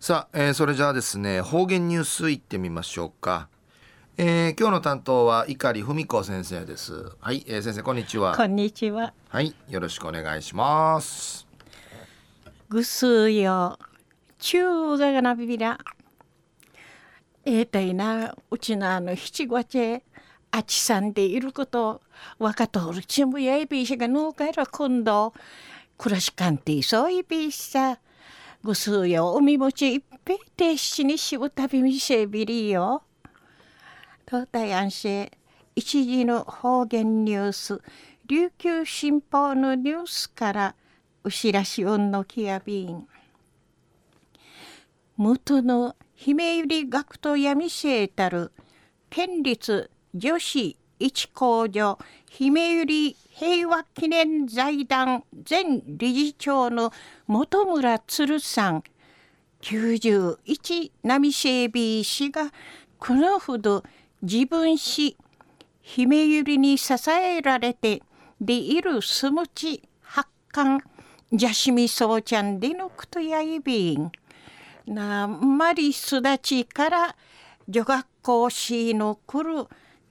さあ、えー、それじゃあですね方言ニュースいってみましょうか、えー、今日の担当は碇文子先生です。はい、えー、先生こんにちは。こんにちは。はいよろしくお願いします。ぐすよ。中がなびびら。えー、たいなうちのあの七五ちあちさんでいること。わかとるちむやいびしがぬかいら今度。暮らしかんてそういびしさぐすうよ海もちいっぺいてしにしぶたびみせびりよ。東大安市一時の方言ニュース琉球新報のニュースからうしらしおんのきやびん。元の姫ゆり学徒闇生たる県立女子一工場姫ゆり平和記念財団前理事長の本村鶴さん。91波整備氏がこのほど自分史姫ゆりに支えられてでいるすむち発刊じゃしみそうちゃんでのくとやいびん。なまりすだちから女学校しの来る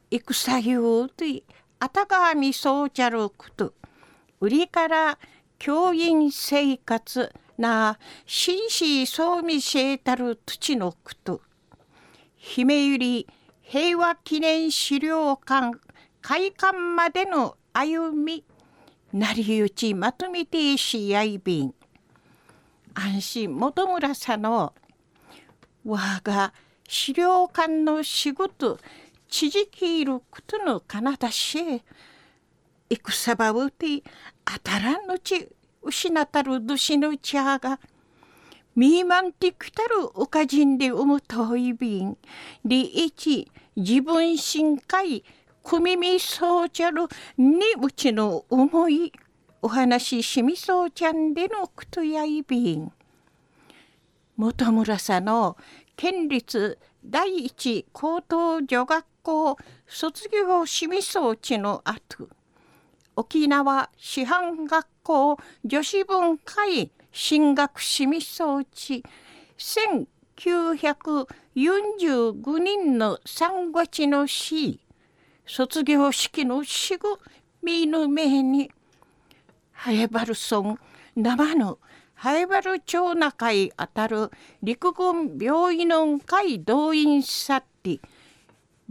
戦ゆうといあたがみそうちゃること。売りから教員生活な紳士そうみせたる土のこと。姫ゆり平和記念資料館開館までの歩み成り打ちまとめてしやいびん安心本村さんの我が資料館の仕事ちじきいることのかなだし戦場うてあたらんのち失ったるどしのちゃがミーマンティクタルおかじんでうむといびん。でいち自分深海くみみそうちゃるにうちの思いお話ししみそうちゃんでのくとやいびん。本村さんの県立第一高等女学校卒業しみそうちの後沖縄師範学校女子文会進学しみそうち1945人の3月の日卒業式のしぐみの目にハエバルソン生のハエバル町中へあたる陸軍病院の会動員さって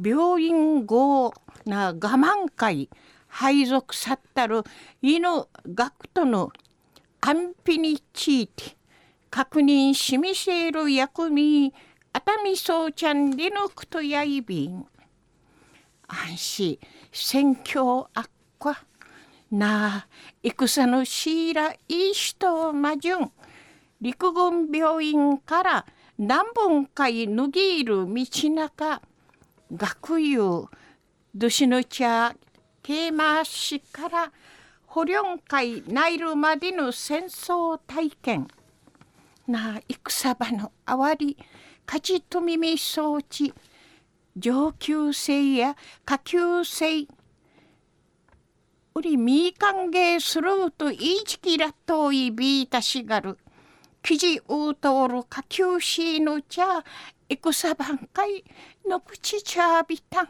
病院号な我慢会配属さったる犬学徒の安否について確認しみせる役み熱海そうちゃんでのくとやいびん。安心。戦況悪化なあ戦のしいらいい人まじゅん。陸軍病院から何本かい脱ぎいる道中学友ドシの茶ケーマ市から捕虜会ナイルまでの戦争体験。な戦場のあわり勝ちと耳装置上級生や下級生。うりみ歓迎するといいちきらといびいたしがる。記事うとおる下級しのちきいくさばんかいのくちちゃびたん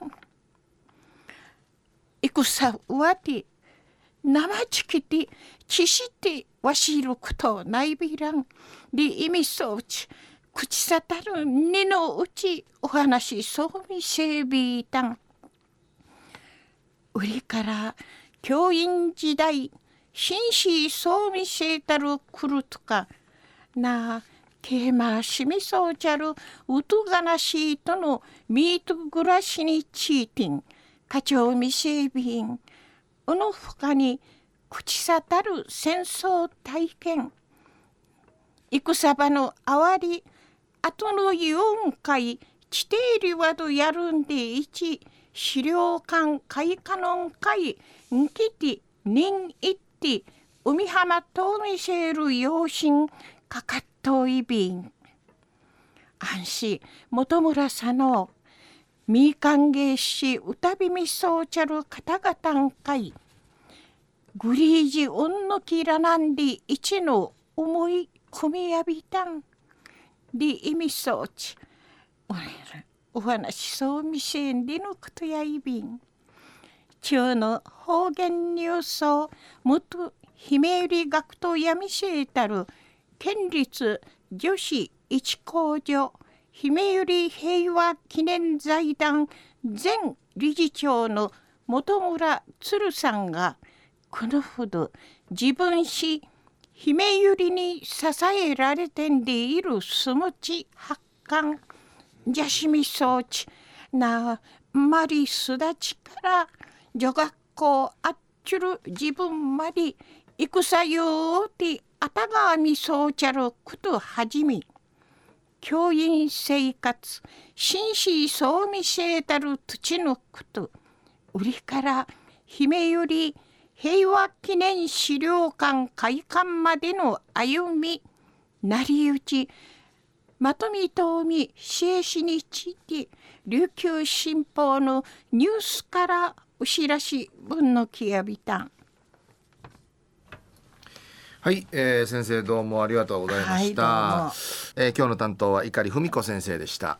いくさうわて生ちきてちしてわしいることないびらんりいみそうち口さたるにのうちお話しそうみせびたんうりから教員時代紳士そうみせたるくるとかなあけましみそうちゃるうとがなしいとのミート暮らしにチーティン課長みせびんうのほかに口さたる戦争体験戦場のあわり後の4回地底リワドやるんでいち資料館会カノン会んきて人いって海浜とみせる養親かかってといびん安心本村さのみかんげし歌びみそうちゃる方々んかいグリージうんのきらなんで一の思い込みやびたん。で意味装置お話そう見せんでのことやいびん。中の方言ニュースを元姫売り学徒闇せたる県立女子一工所姫売平和記念財団前理事長の本村鶴さんがこのほど自分し姫ゆりに支えられてんでいるすむち発汗じゃしみ装置。なまりすだちから女学校あっちゅる自分まで戦ようてあたがみそうちゃることはじめ教員生活紳士そう見せたる土のこと売りから姫より平和記念資料館開館までの歩み成り打ちまとみとみしえしについて琉球新報のニュースからうしらし文のきやびたん。はい、えー、先生どうもありがとうございました、はい、えー、今日の担当は碇文子先生でした